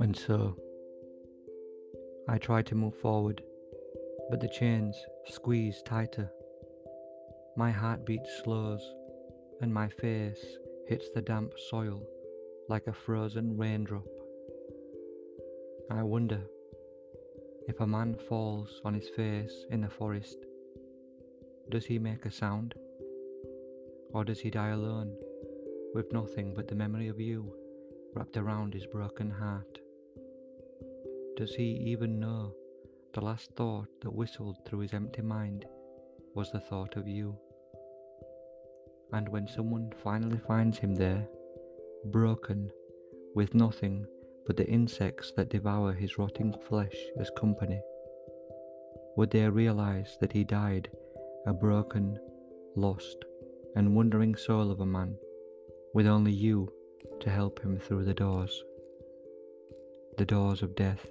And so, I try to move forward, but the chains squeeze tighter. My heartbeat slows, and my face hits the damp soil like a frozen raindrop. I wonder if a man falls on his face in the forest, does he make a sound? Or does he die alone, with nothing but the memory of you wrapped around his broken heart? Does he even know the last thought that whistled through his empty mind was the thought of you? And when someone finally finds him there, broken, with nothing but the insects that devour his rotting flesh as company, would they realize that he died a broken, lost, and wandering soul of a man, with only you to help him through the doors, the doors of death?